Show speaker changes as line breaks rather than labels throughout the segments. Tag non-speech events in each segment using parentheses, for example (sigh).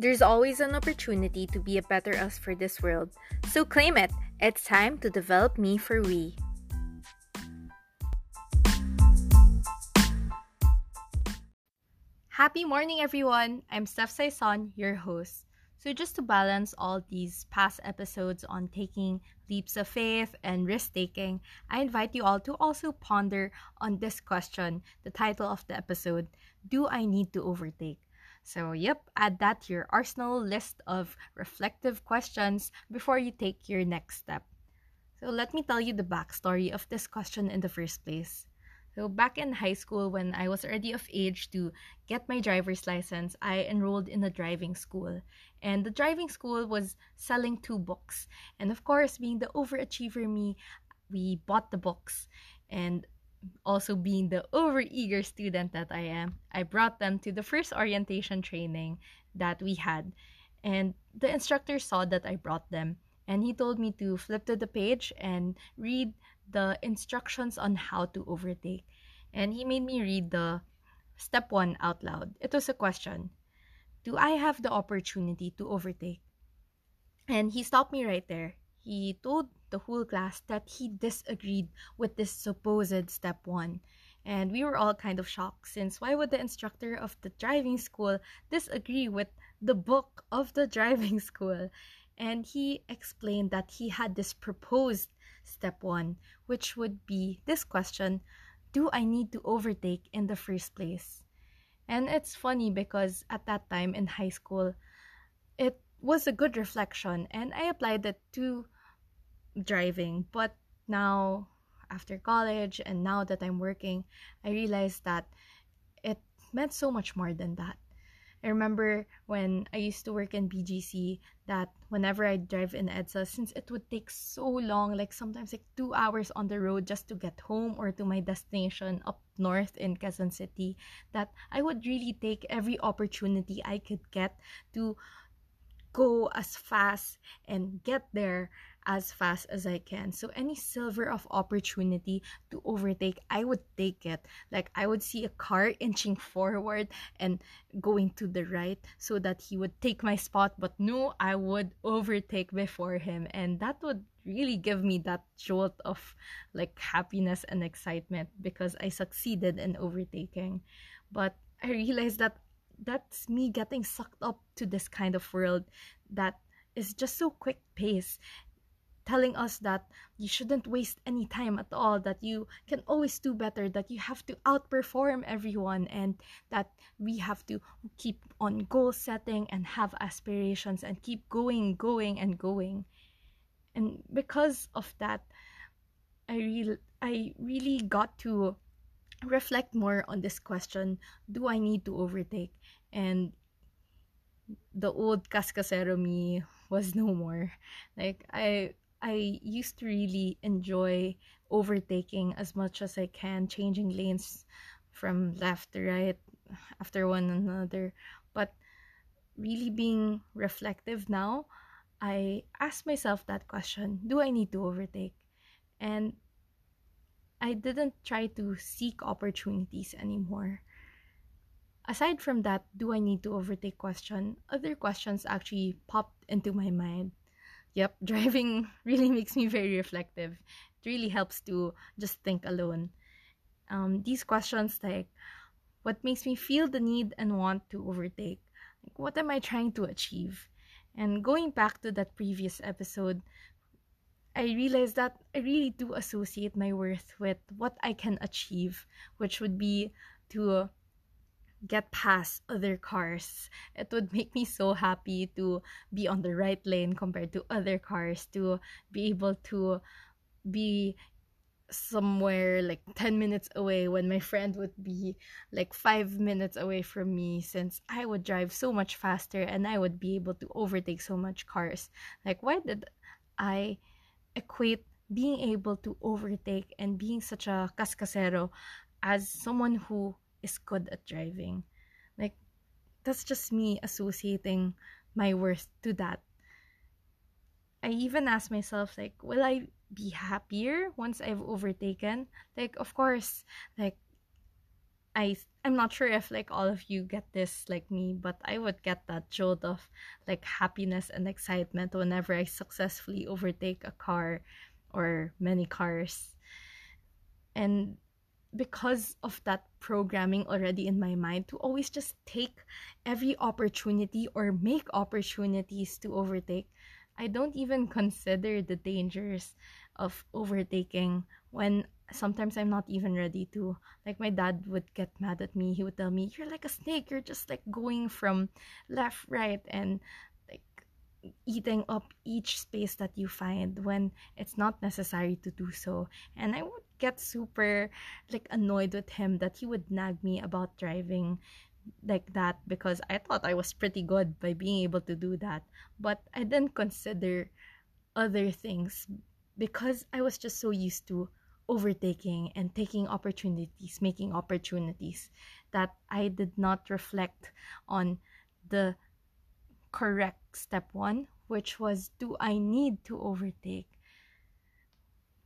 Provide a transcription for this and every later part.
There's always an opportunity to be a better us for this world. So claim it. It's time to develop me for we.
Happy morning, everyone. I'm Steph Saison, your host. So, just to balance all these past episodes on taking leaps of faith and risk taking, I invite you all to also ponder on this question, the title of the episode Do I Need to Overtake? So, yep, add that to your arsenal list of reflective questions before you take your next step. So, let me tell you the backstory of this question in the first place. So, back in high school, when I was already of age to get my driver's license, I enrolled in a driving school. And the driving school was selling two books. And of course, being the overachiever me, we bought the books. And also being the overeager student that I am, I brought them to the first orientation training that we had. And the instructor saw that I brought them and he told me to flip to the page and read the instructions on how to overtake. And he made me read the step one out loud. It was a question Do I have the opportunity to overtake? And he stopped me right there. He told the whole class that he disagreed with this supposed step one. And we were all kind of shocked since why would the instructor of the driving school disagree with the book of the (laughs) driving school? And he explained that he had this proposed step one, which would be this question Do I need to overtake in the first place? And it's funny because at that time in high school, it was a good reflection and I applied it to driving. But now, after college and now that I'm working, I realized that it meant so much more than that. I remember when I used to work in BGC that whenever I drive in EDSA, since it would take so long, like sometimes like two hours on the road just to get home or to my destination up north in Quezon City, that I would really take every opportunity I could get to go as fast and get there as fast as I can. So any silver of opportunity to overtake, I would take it. Like I would see a car inching forward and going to the right so that he would take my spot, but no, I would overtake before him. And that would really give me that jolt of like happiness and excitement because I succeeded in overtaking. But I realized that that's me getting sucked up to this kind of world that is just so quick pace telling us that you shouldn't waste any time at all, that you can always do better, that you have to outperform everyone, and that we have to keep on goal setting and have aspirations and keep going, going, and going. And because of that, I really, I really got to reflect more on this question do I need to overtake? And the old Kaskasero me was no more. Like, I I used to really enjoy overtaking as much as I can, changing lanes from left to right after one another. But really being reflective now, I ask myself that question Do I need to overtake? And I didn't try to seek opportunities anymore. Aside from that, do I need to overtake question? Other questions actually popped into my mind Yep, (laughs) driving really makes me very reflective. It really helps to just think alone. Um, these questions like, what makes me feel the need and want to overtake? Like, what am I trying to achieve? And going back to that previous episode, I realized that I really do associate my worth with what I can achieve, which would be to get past other cars. It would make me so happy to be on the right lane compared to other cars, to be able to be somewhere like 10 minutes away when my friend would be like 5 minutes away from me since I would drive so much faster and I would be able to overtake so much cars. Like why did I equate being able to overtake and being such a kaskasero as someone who is good at driving. Like, that's just me associating my worth to that. I even ask myself, like, will I be happier once I've overtaken? Like, of course, like, I I'm not sure if like all of you get this like me, but I would get that jolt of like happiness and excitement whenever I successfully overtake a car or many cars. And because of that programming already in my mind to always just take every opportunity or make opportunities to overtake, I don't even consider the dangers of overtaking when sometimes I'm not even ready to. Like my dad would get mad at me. He would tell me, "You're like a snake. You're just like going from left, right, and like eating up each space that you find when it's not necessary to do so." And I would get super like annoyed with him that he would nag me about driving like that because I thought I was pretty good by being able to do that. But I didn't consider other things because I was just so used to overtaking and taking opportunities, making opportunities, that I did not reflect on the correct step one, which was do I need to overtake?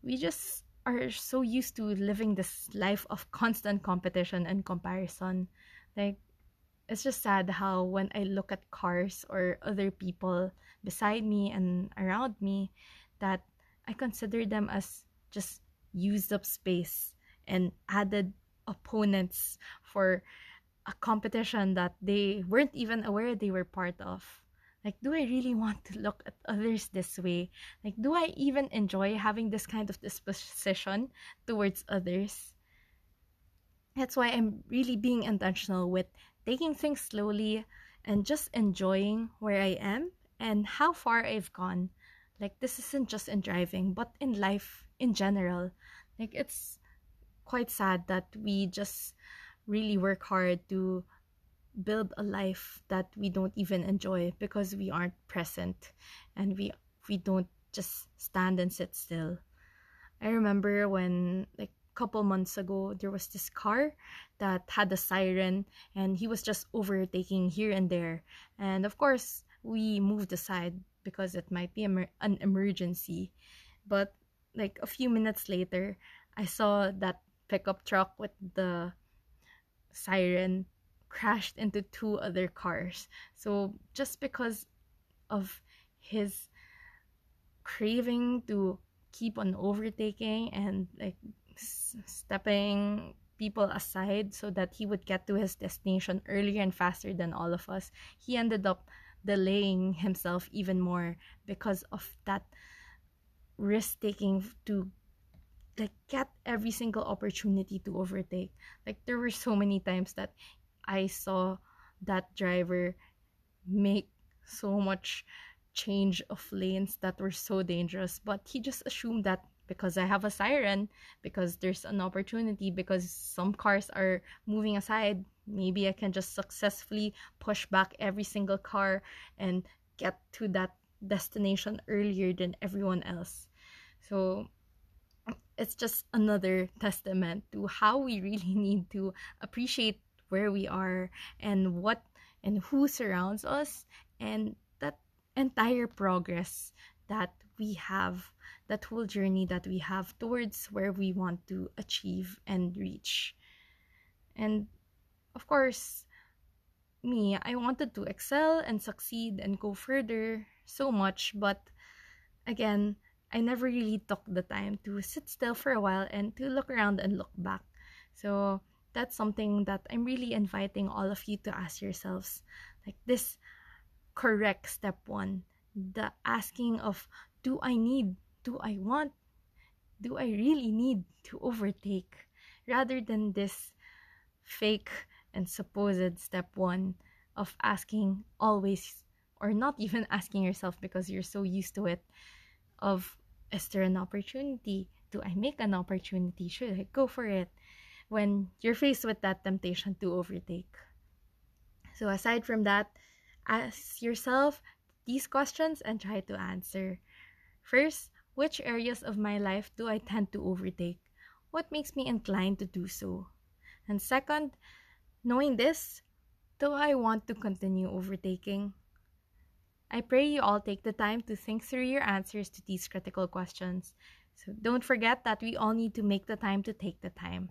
We just are so used to living this life of constant competition and comparison. Like, it's just sad how when I look at cars or other people beside me and around me, that I consider them as just used up space and added opponents for a competition that they weren't even aware they were part of. Like, do I really want to look at others this way? Like, do I even enjoy having this kind of disposition towards others? That's why I'm really being intentional with taking things slowly and just enjoying where I am and how far I've gone. Like, this isn't just in driving, but in life in general. Like it's quite sad that we just really work hard to build a life that we don't even enjoy because we aren't present and we we don't just stand and sit still. I remember when like a couple months ago there was this car that had a siren and he was just overtaking here and there and of course we moved aside because it might be an emergency but like a few minutes later, I saw that pickup truck with the siren crashed into two other cars. So just because of his craving to keep on overtaking and like s- stepping people aside so that he would get to his destination earlier and faster than all of us, he ended up delaying himself even more because of that risk taking to like get every single opportunity to overtake. Like there were so many times that i saw that driver make so much change of lanes that were so dangerous but he just assumed that because i have a siren because there's an opportunity because some cars are moving aside maybe i can just successfully push back every single car and get to that destination earlier than everyone else. So it's just another testament to how we really (laughs) need to appreciate where we are and what and who surrounds us and that entire progress that we have that whole journey that we have towards where we want to achieve and reach and of course me i wanted to excel and succeed and go further so much, but again, I never really took the time to sit still for a while and to look around and look back. So that's something that I'm really inviting all of you to ask yourselves. Like this correct step one, the asking of do I need, do I want, do I really need to overtake rather than this fake and supposed step one of asking always or not even asking yourself because you're so used to it of is there an opportunity? Do i make an opportunity? Should i go for it? When you're faced with that temptation to overtake. So aside from that ask yourself these questions and try to answer. First which areas of my life do i tend to overtake? What makes me inclined to do so? And second knowing this do i want to continue overtaking I pray you all take the time to think through your answers to these critical questions. So don't forget that we all need to make the time to take the time.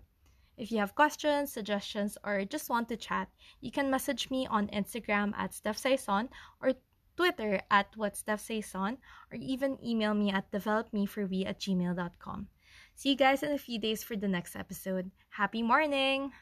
If you have questions, suggestions, or just want to chat, you can message me on Instagram at StephSaison or Twitter at whatstephsaison, or even email me at developmeforwe at gmail.com. See you guys in a few days for the next episode. Happy morning!